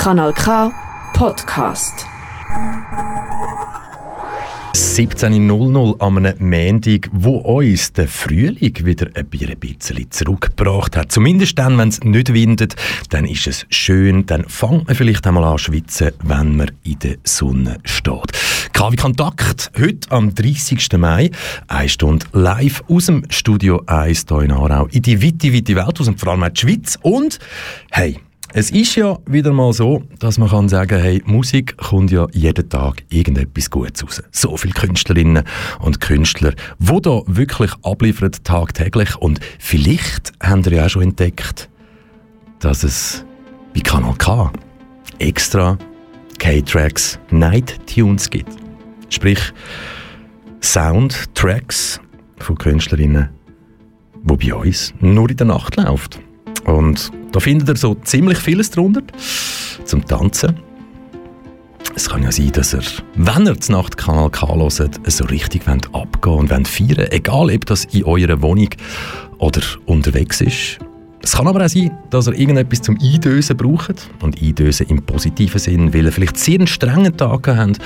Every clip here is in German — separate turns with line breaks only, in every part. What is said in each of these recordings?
Kanal K Podcast.
17.00 am einem Montag, wo uns der Frühling wieder ein bisschen zurückgebracht hat. Zumindest dann, wenn es nicht windet, dann ist es schön, dann fängt man vielleicht einmal an schwitzen, wenn man in der Sonne steht. KW Kontakt, heute am 30. Mai, eine Stunde live aus dem Studio 1 hier in Aarau, in die weite, weite Welt, aus und vor allem auch die Schweiz und, hey, es ist ja wieder mal so, dass man kann sagen, hey, Musik kommt ja jeden Tag irgendetwas Gutes raus. So viele Künstlerinnen und Künstler, die da wirklich abliefern tagtäglich und vielleicht haben ihr ja auch schon entdeckt, dass es bei Kanal K extra K-Tracks Night Tunes gibt. Sprich Soundtracks von Künstlerinnen, die bei uns nur in der Nacht läuft. Und da findet ihr so ziemlich vieles drunter zum Tanzen. Es kann ja sein, dass ihr, wenn ihr die Nacht Kanal K hört, so richtig abgehen und wollt feiern egal ob das in eurer Wohnung oder unterwegs ist. Es kann aber auch sein, dass ihr irgendetwas zum Eindösen braucht. Und Eindösen im positiven Sinn, weil ihr vielleicht sehr einen strengen Tag habt,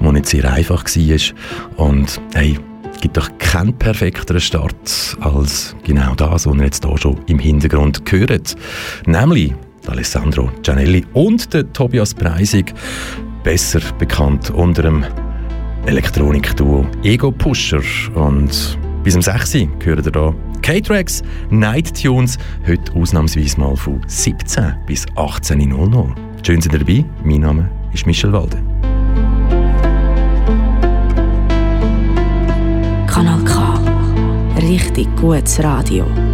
der nicht sehr einfach war. Und hey, gibt doch keinen perfekteren Start als genau das, was ihr jetzt hier schon im Hintergrund hört. Nämlich Alessandro Gianelli und der Tobias Preisig, besser bekannt unter dem Elektronikduo Ego Pusher. Und bis um 6 Uhr ihr hier K-Tracks, Night Tunes, heute ausnahmsweise mal von 17 bis 18.00 Schön, sind ihr dabei. Mein Name ist Michel Walde.
Kanal K. Richtig gutes Radio.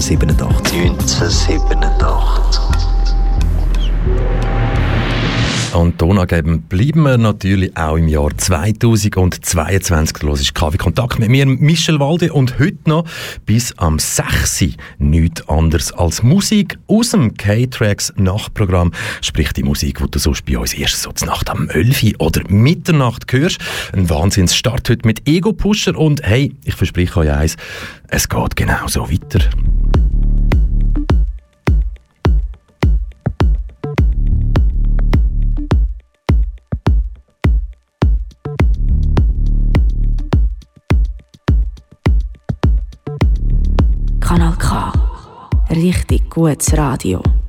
Seit 1987.
Angeben bleiben wir natürlich auch im Jahr 2022. Los ist KW Kontakt mit mir, Michel Walde. Und heute noch bis am 6. nichts anderes als Musik aus dem K-Tracks Nachtprogramm. Sprich die Musik, die du sonst bei uns erst so zur Nacht am 11 oder Mitternacht hörst. Ein Wahnsinnsstart heute mit Ego-Pusher. Und hey, ich verspreche euch eins, es geht genau so weiter.
Richtig gutes Radio.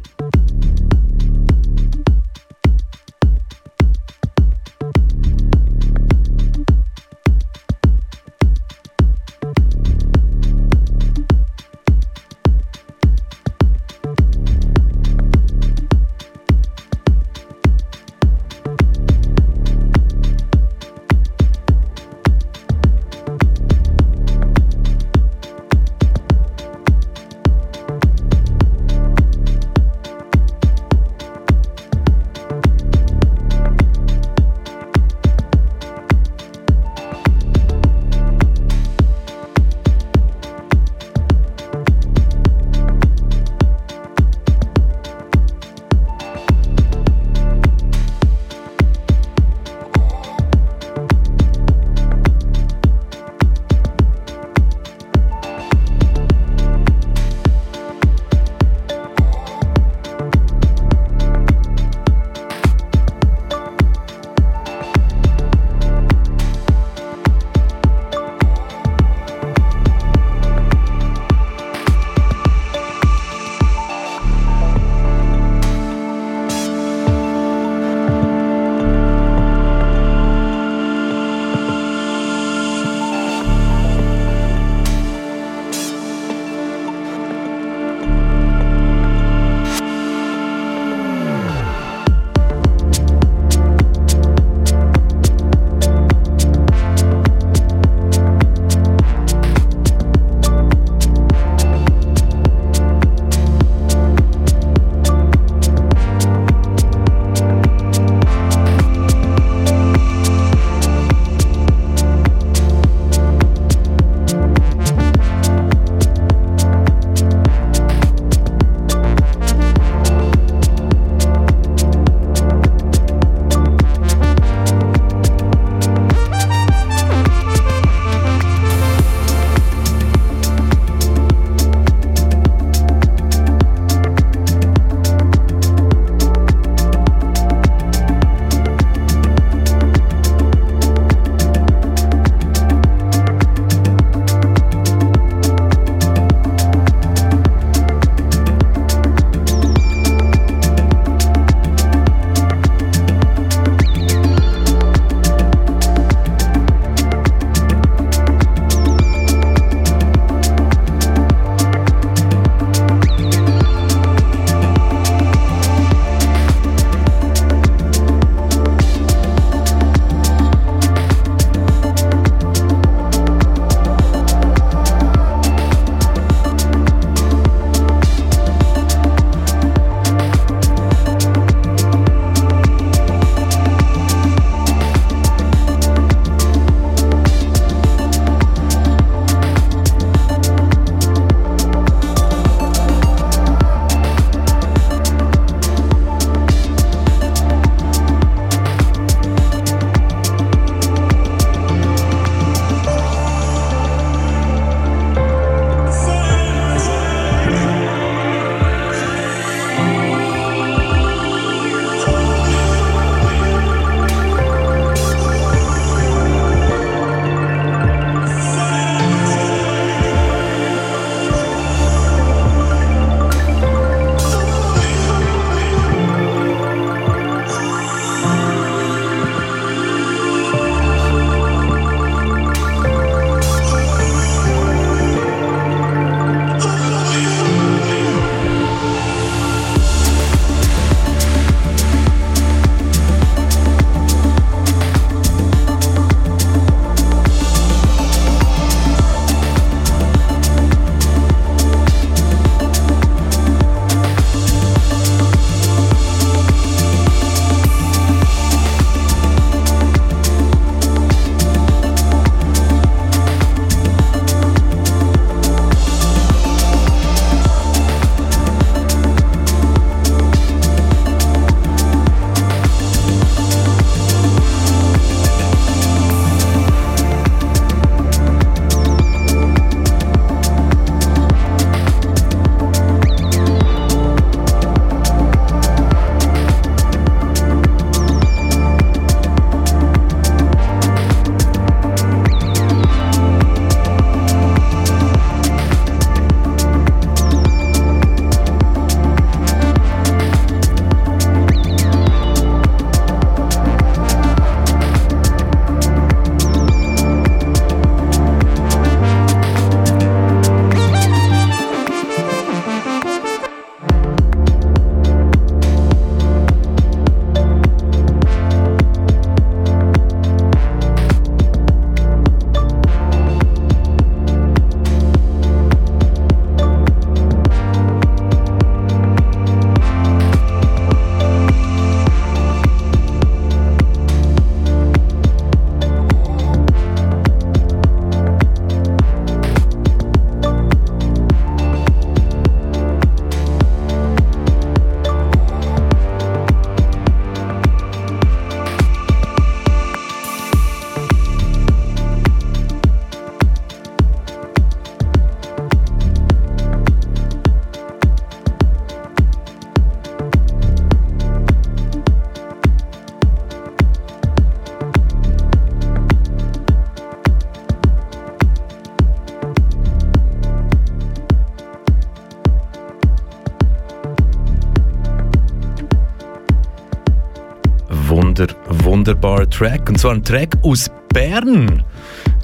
Track. Und zwar ein Track aus Bern.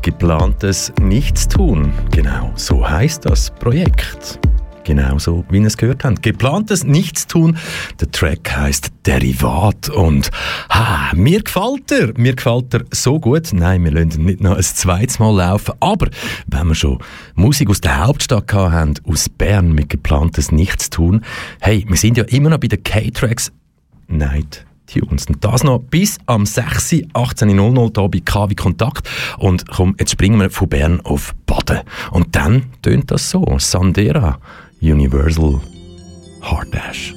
Geplantes Nichtstun. Genau, so heißt das Projekt. Genauso, wie ihr es gehört habt. Geplantes Nichtstun. Der Track heißt Derivat. Und ha, mir gefällt er. Mir gefällt er so gut. Nein, wir lassen nicht noch ein zweites Mal laufen. Aber wenn wir schon Musik aus der Hauptstadt haben, aus Bern mit geplantes Nichtstun, hey, wir sind ja immer noch bei den K-Tracks Night Tunes. Und das noch bis am 6. 18.00 hier bei KW Kontakt. Und komm, jetzt springen wir von Bern auf Baden. Und dann tönt das so. Sandera, Universal, Hard Dash.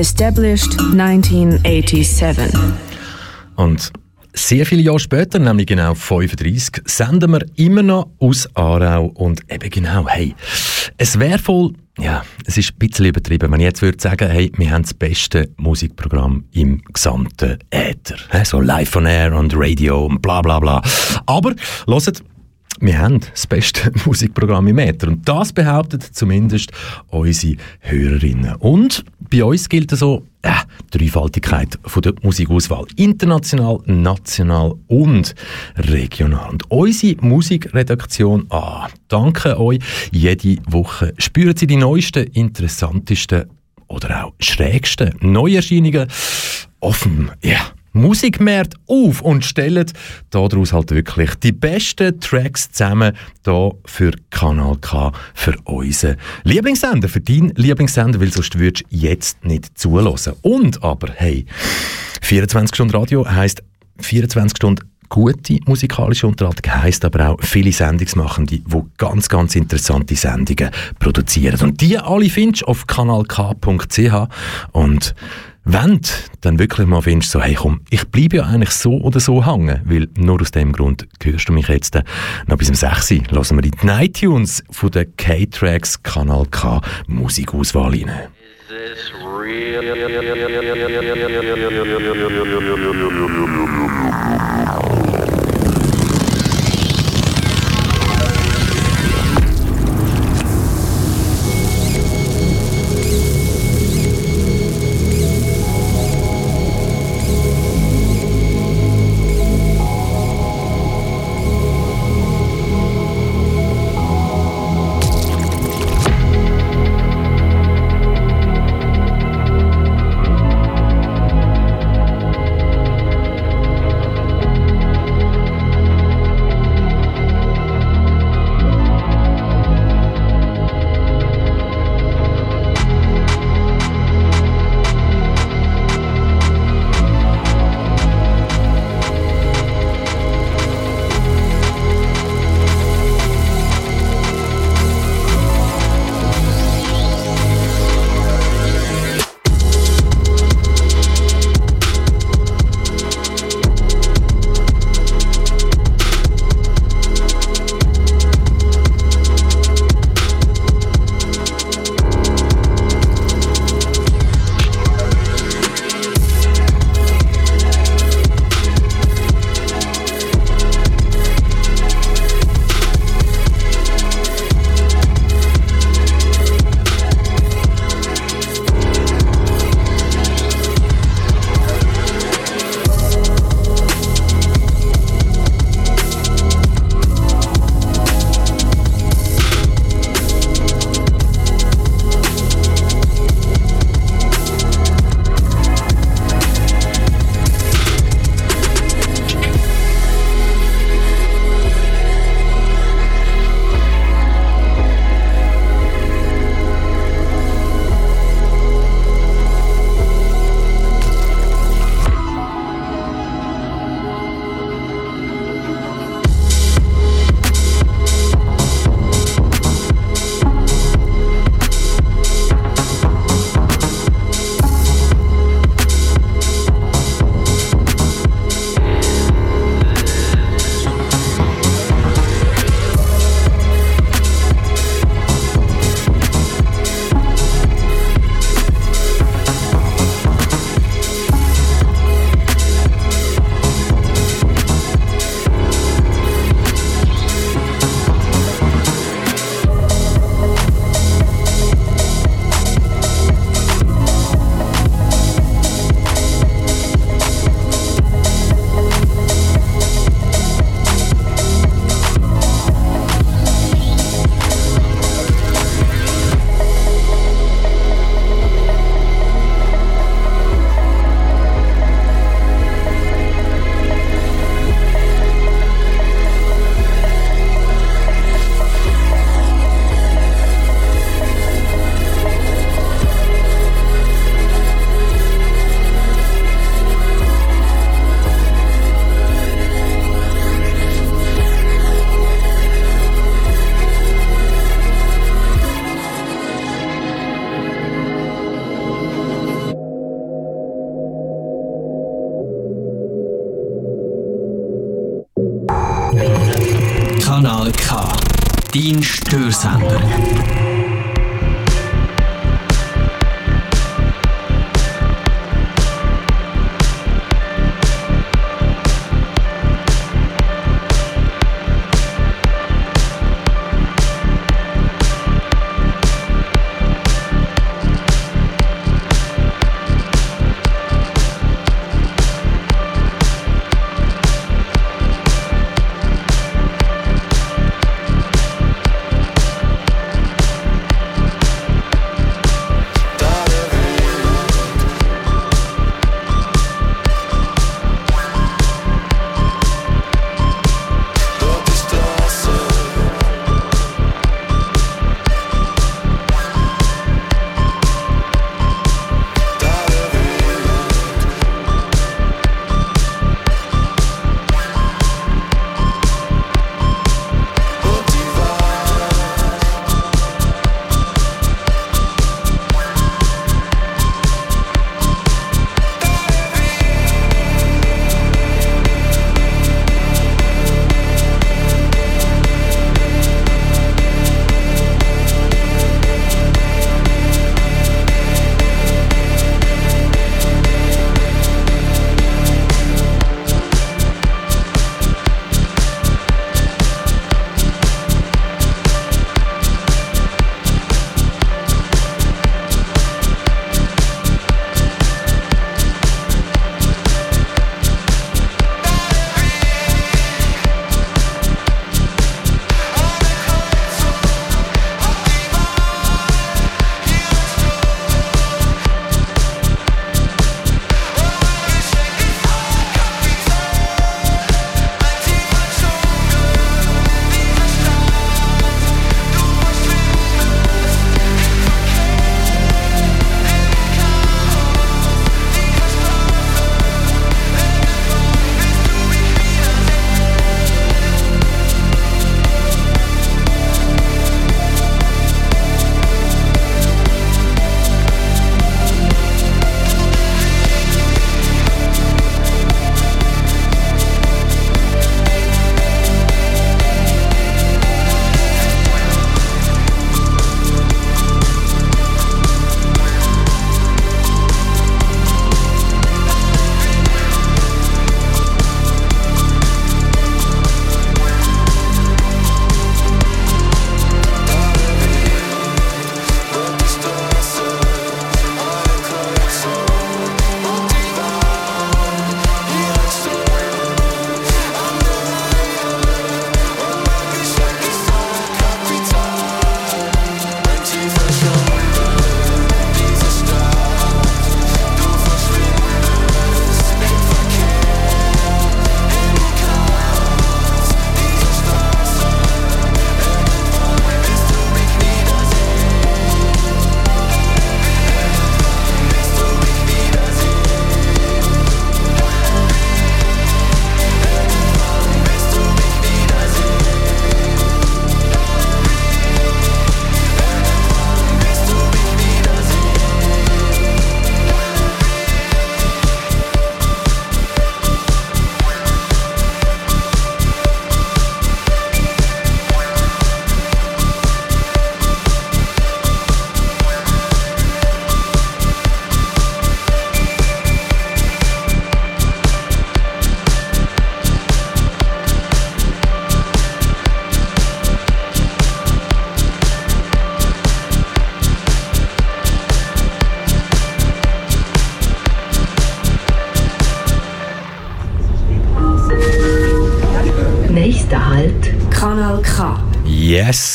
Established 1987.
Und sehr viele Jahre später, nämlich genau 35, senden wir immer noch aus Aarau und eben genau, hey, es wäre voll, ja, es ist ein bisschen übertrieben, wenn ich jetzt würde sagen, hey, wir haben das beste Musikprogramm im gesamten Äther. So live on air und Radio und bla bla bla. Aber, hört, wir haben das beste Musikprogramm im Äther. Und das behauptet zumindest unsere Hörerinnen. Und bei uns gilt so äh, Dreifaltigkeit von der Musikauswahl. International, national und regional. Und unsere Musikredaktion, ah, danke euch. Jede Woche spüren Sie die neuesten, interessantesten oder auch schrägsten Neuerscheinungen offen. Ja. Yeah Musikmarkt auf und stellen daraus halt wirklich die besten Tracks zusammen hier für Kanal K, für unseren Lieblingssender, für deinen Lieblingssender, weil sonst würdest du jetzt nicht zulassen. Und aber, hey, 24 Stunden Radio heisst 24 Stunden gute musikalische Unterhaltung heisst aber auch viele Sendungsmachende, die ganz, ganz interessante Sendungen produzieren. Und die alle findest du auf kanalk.ch und wenn dann wirklich mal findest, so, hey komm, ich bleibe ja eigentlich so oder so hängen, weil nur aus dem Grund hörst du mich jetzt äh, noch bis um 6 Uhr, lassen wir die Night Tunes von der K-Tracks Kanal K Musikauswahl rein. Is this real?
Dein Störsender.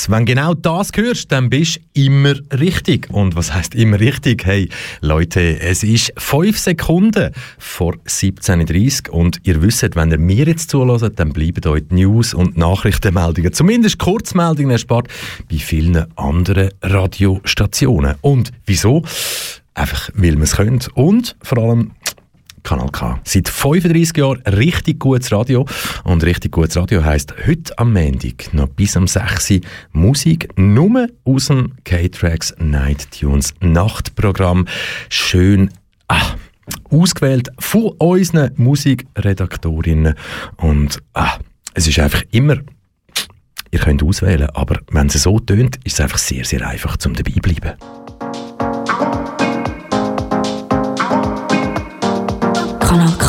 Yes, wenn genau das hörst, dann bist du immer richtig. Und was heißt immer richtig? Hey, Leute, es ist fünf Sekunden vor 17.30 Uhr und ihr wisst, wenn ihr mir jetzt zulässt, dann bleiben euch die News und Nachrichtenmeldungen, zumindest Kurzmeldungen erspart, bei vielen anderen Radiostationen. Und wieso? Einfach, weil man es könnt und vor allem Kanal K. Seit 35 Jahren richtig gutes Radio. Und richtig gutes Radio heisst heute am Montag noch bis am 6 Uhr Musik nur aus dem K-Tracks Night Tunes Nachtprogramm. Schön, ah, ausgewählt von unseren Musikredaktorinnen. Und ah, es ist einfach immer ihr könnt auswählen, aber wenn es so tönt, ist es einfach sehr, sehr einfach zum dabei bleiben.
Kanal K.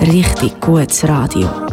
Richtig gutes Radio.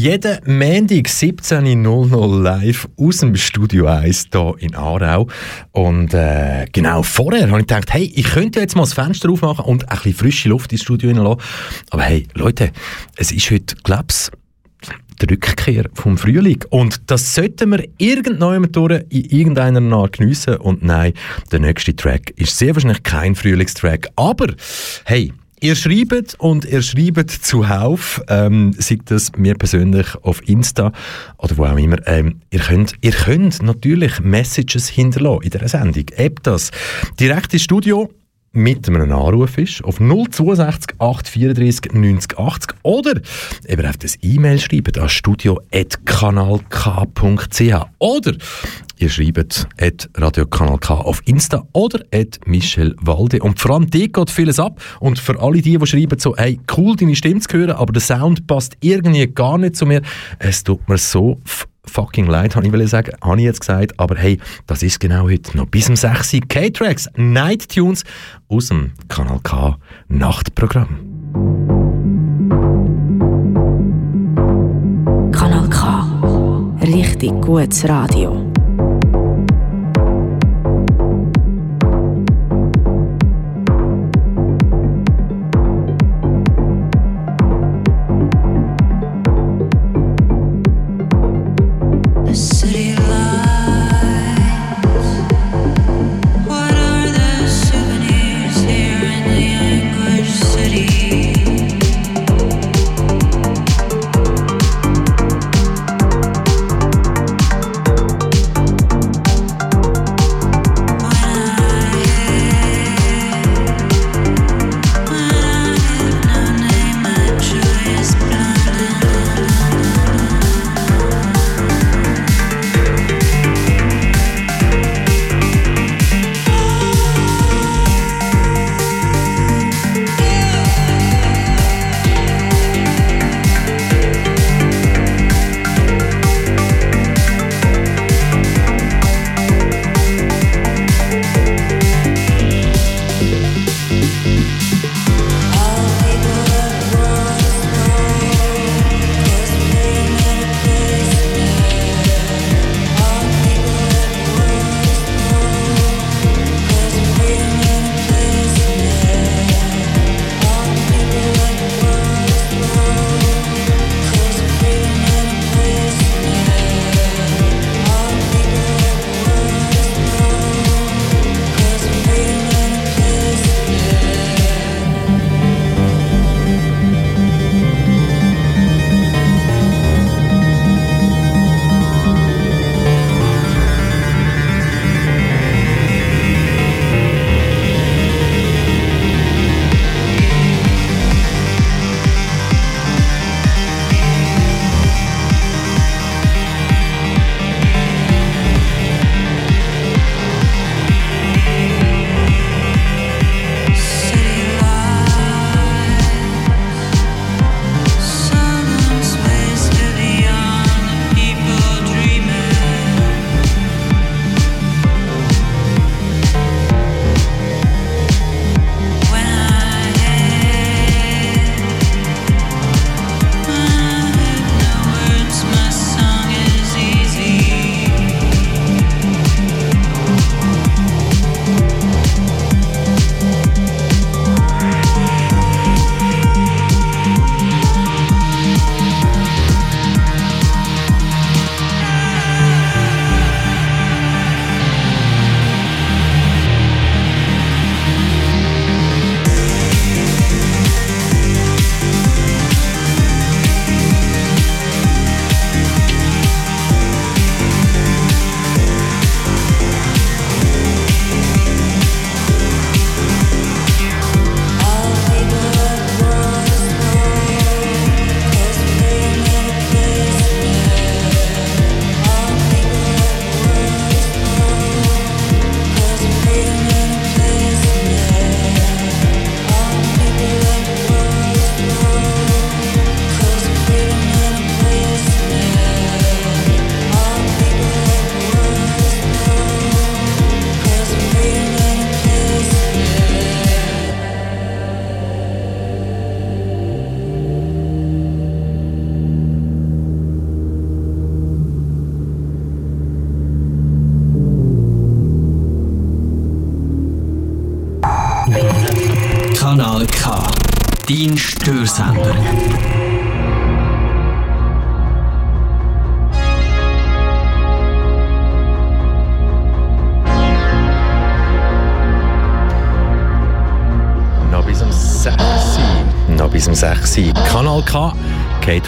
Jeden Montag 17.00 live aus dem Studio 1 hier in Aarau. Und äh, genau vorher habe ich gedacht, hey, ich könnte jetzt mal das Fenster aufmachen und ein bisschen frische Luft ins Studio hineinlassen. Aber hey, Leute, es ist heute, glaube die Rückkehr vom Frühling. Und das sollten wir irgendwann durch in irgendeiner Art geniessen. Und nein, der nächste Track ist sehr wahrscheinlich kein Frühlingstrack. Aber hey, Ihr schreibt und ihr schreibt zuhauf, ähm, sagt das mir persönlich auf Insta oder wo auch immer. Ähm, ihr, könnt, ihr könnt natürlich Messages hinterlassen in dieser Sendung. Ob das direkt ins Studio mit einem Anruf ist auf 062 834 90 80 oder eben auf das E-Mail schreiben an studio.kanalk.ch oder ihr schreibt at Radiokanal K auf Insta oder at Michel Walde. Und vor allem dort geht vieles ab. Und für alle die, die schreiben so, hey, cool, deine Stimme zu hören, aber der Sound passt irgendwie gar nicht zu mir. Es tut mir so fucking leid, habe ich sagen, habe ich jetzt gesagt, aber hey, das ist genau heute noch bis um 6 Uhr K-Tracks, Night Tunes aus dem Kanal K Nachtprogramm.
Kanal K. Richtig gutes Radio.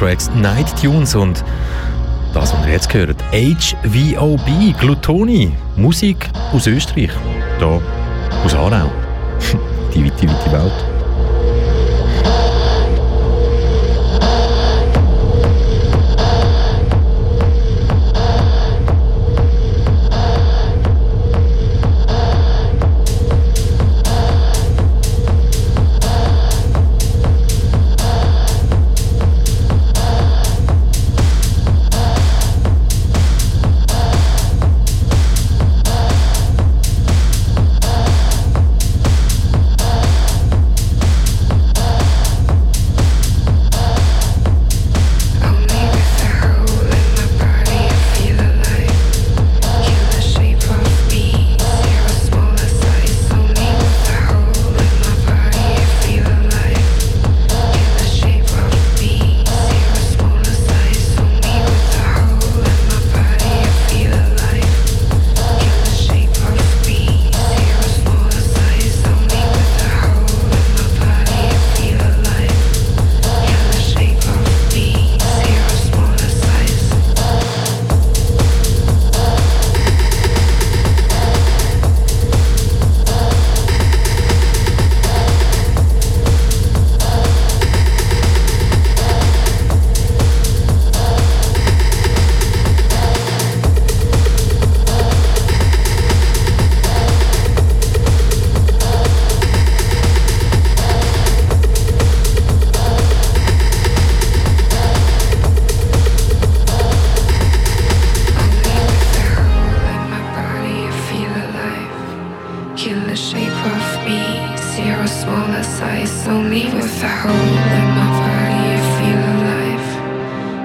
Tracks Night Tunes und das, was ihr jetzt gehört, HVOB, Glutoni, Musik aus Österreich, hier aus Aarau. Die weite, weite Welt.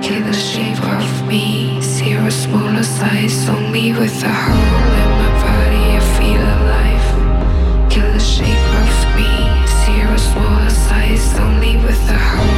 Kill the shape of me. Zero smaller size, only with a hole in my body. I feel alive. Kill the shape of me. Zero smaller size, only with a hole.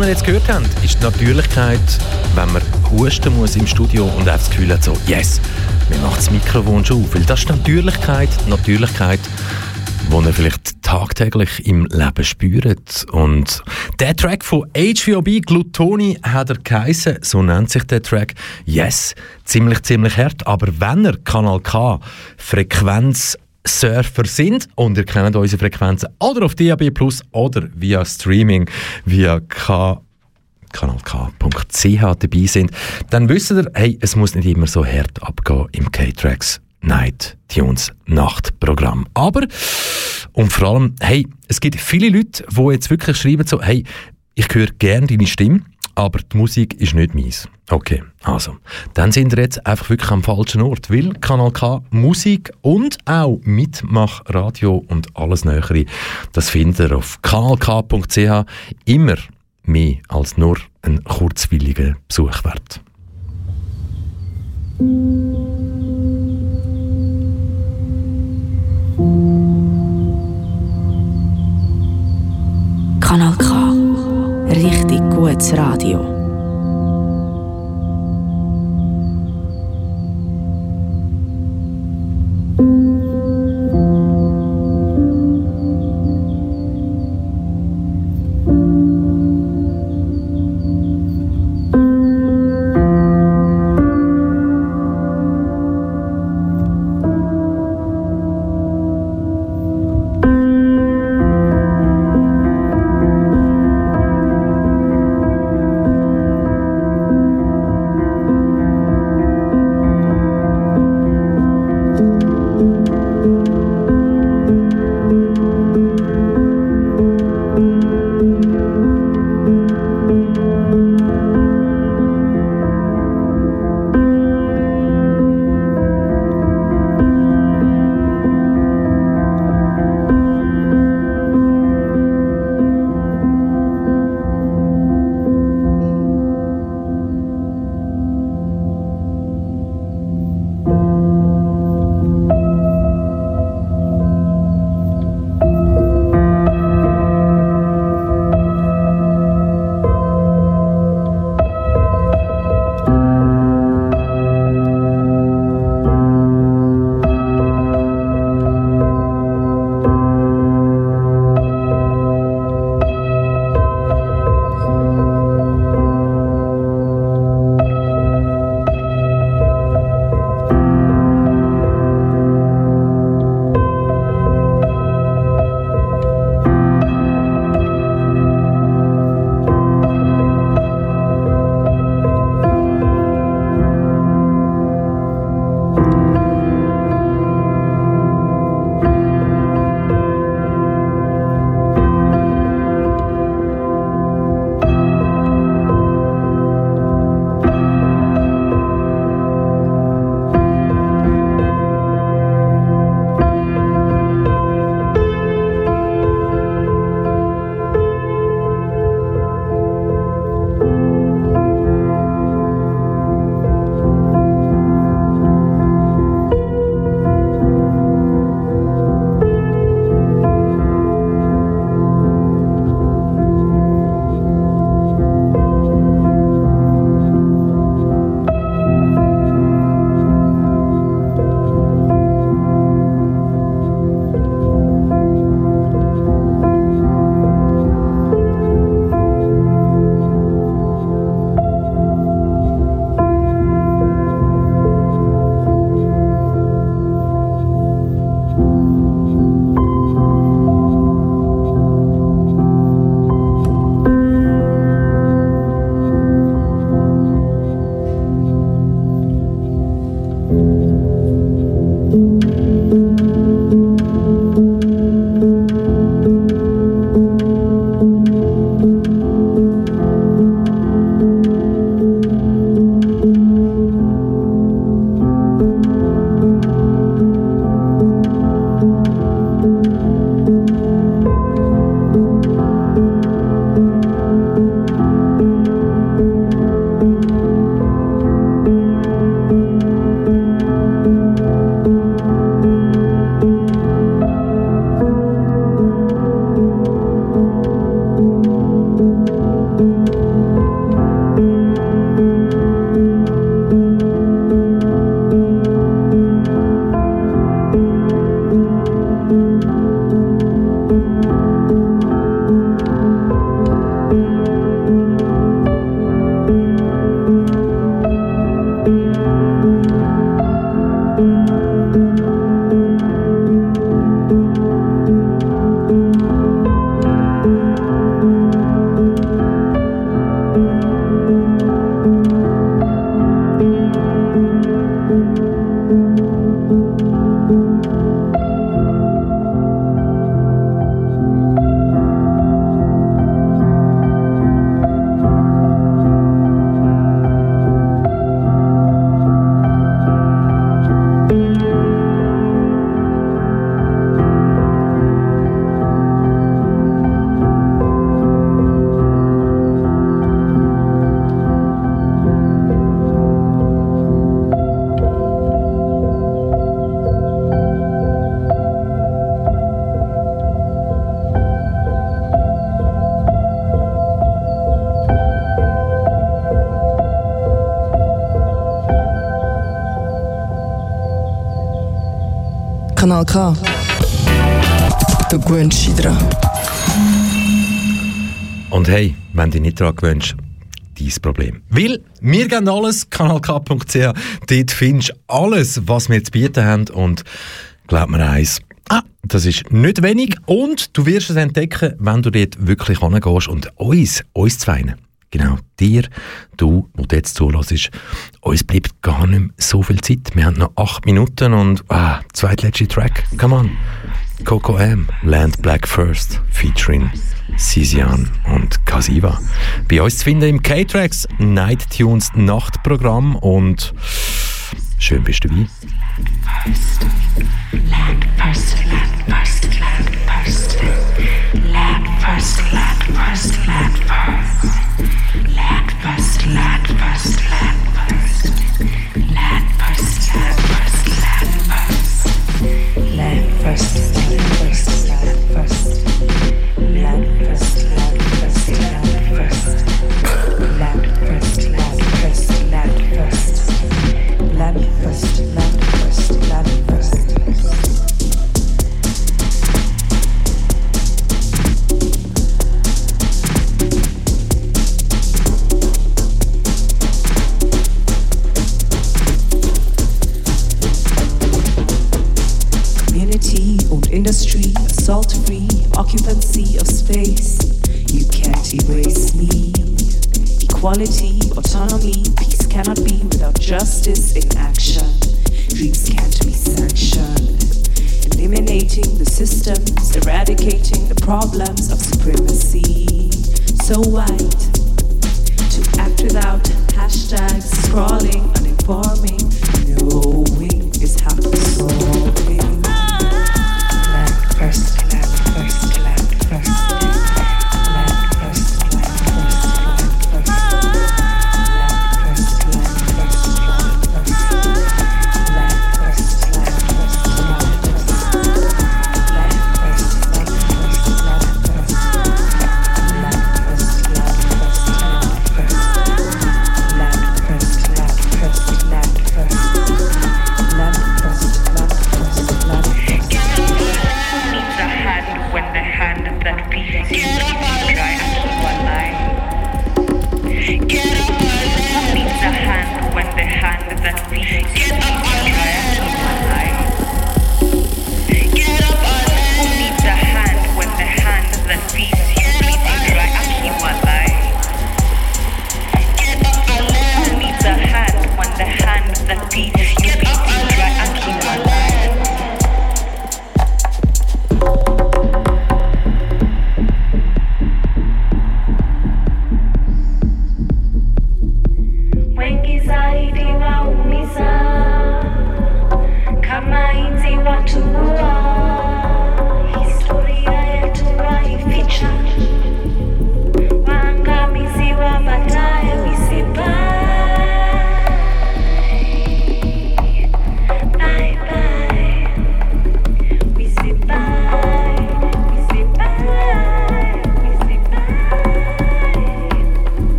Was ihr jetzt gehört habt, ist die Natürlichkeit, wenn man husten muss im Studio und einfach das Gefühl hat, so, yes, mir macht das Mikrofon schon auf. Weil das ist die Natürlichkeit, die Natürlichkeit, die ihr vielleicht tagtäglich im Leben spürt. Und der Track von HVOB, Glutoni, hat er geheissen, so nennt sich der Track. Yes, ziemlich, ziemlich hart, aber wenn er Kanal K Frequenz Surfer sind. Und ihr kennt unsere Frequenzen oder auf DAB Plus oder via Streaming via K kanalk.ch dabei sind, dann wisst ihr, hey, es muss nicht immer so hart abgehen im K-Tracks Night Tunes Nachtprogramm. Aber, und vor allem, hey, es gibt viele Leute, die jetzt wirklich schreiben so, hey, ich höre gerne deine Stimme, aber die Musik ist nicht meins. Okay, also, dann sind wir jetzt einfach wirklich am falschen Ort, weil Kanal K Musik und auch Mitmachradio und alles Nähere, das findet ihr auf kanalk.ch immer mehr als nur ein kurzwilliger Besuch wert.
Kanal K. Richtig gutes Radio.
K. Du gewöhnst dich dran.
Und hey, wenn du dich nicht daran gewöhnst, dein Problem. Weil wir geben alles, kanalk.ch, dort findest du alles, was wir zu bieten haben und glaub mir eins, ah, das ist nicht wenig und du wirst es entdecken, wenn du dort wirklich hingehst und uns, uns zwei, genau, dir, du, wo du jetzt zulässt, uns bleibt gar nicht mehr so viel Zeit. Wir haben noch acht Minuten und ah, zweitletzte Track, come on. Coco M, Land Black First, featuring Sisian und Kasiva. Bei uns zu finden im K-Tracks Night Tunes Nachtprogramm und schön bist du dabei.
Land first, land first, land first. Land first, land first, land first.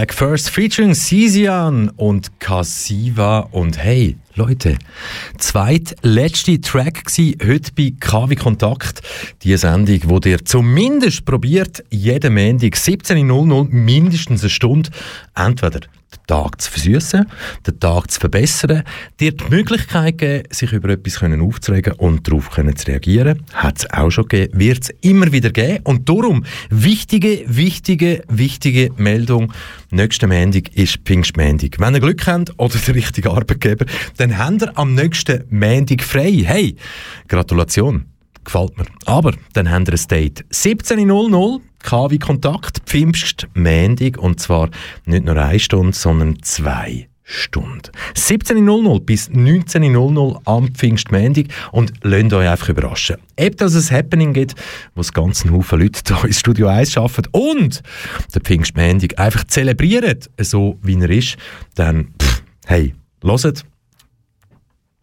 Black First, featuring Sisian und Kasiva. Und hey, Leute, zweitletzte Track gsi heute bei KW Kontakt. Die Sendung, wo dir zumindest probiert, jeden Montag 17.00 mindestens eine Stunde entweder den Tag zu versüßen, den Tag zu verbessern, dir die Möglichkeit geben, sich über etwas aufzuregen und darauf zu reagieren. Hat es auch schon gegeben, wird es immer wieder geben. Und darum, wichtige, wichtige, wichtige Meldung, nächsten Montag ist Pfingstmontag. Wenn ihr Glück habt oder der richtige Arbeitgeber, dann habt ihr am nächsten Montag frei. Hey, Gratulation. Gefällt mir. Aber dann habt ihr ein Date. 17.00 KW Kontakt, Pfingst, Mendig und zwar nicht nur eine Stunde, sondern zwei Stunden. 17.00 bis 19.00 am Pfingstmendig und lasst euch einfach überraschen. Ob das ein Happening gibt, wo es ganz einen Haufen Leute hier ins Studio 1 arbeiten und der Pfingstmendig einfach zelebrieren, so wie er ist, dann, pff, hey, hört,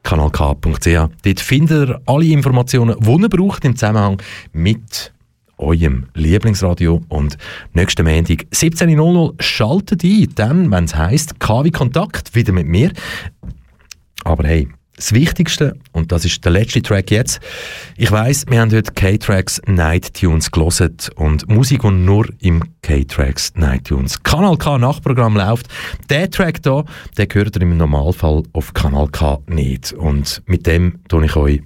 kanalk.ch. Dort findet ihr alle Informationen, die ihr braucht im Zusammenhang mit eurem Lieblingsradio. Und nächsten Montag, 17.00 schaltet ein, dann, wenn es heisst, KW Kontakt, wieder mit mir. Aber hey, das Wichtigste, und das ist der letzte Track jetzt, ich weiss, wir haben heute K-Tracks Night Tunes gelesen und Musik, die nur im K-Tracks Night Tunes Kanal K Nachprogramm läuft. Der Track hier, der gehört ihr im Normalfall auf Kanal K nicht. Und mit dem tue ich euch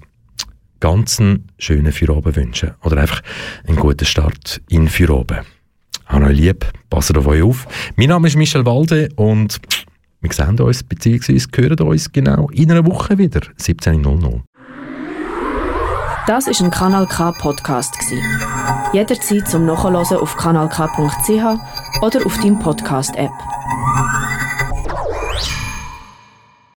ganz einen schönen Feierabend wünschen. Oder einfach einen guten Start in Feierabend. Habt euch lieb, passt auf euch auf. Mein Name ist Michel Walde und wir sehen uns bzw. hören uns genau in einer Woche wieder, 17.00.
Das ist ein Kanal K Podcast. Jederzeit zum Nachhören auf kanalk.ch oder auf deinem Podcast App.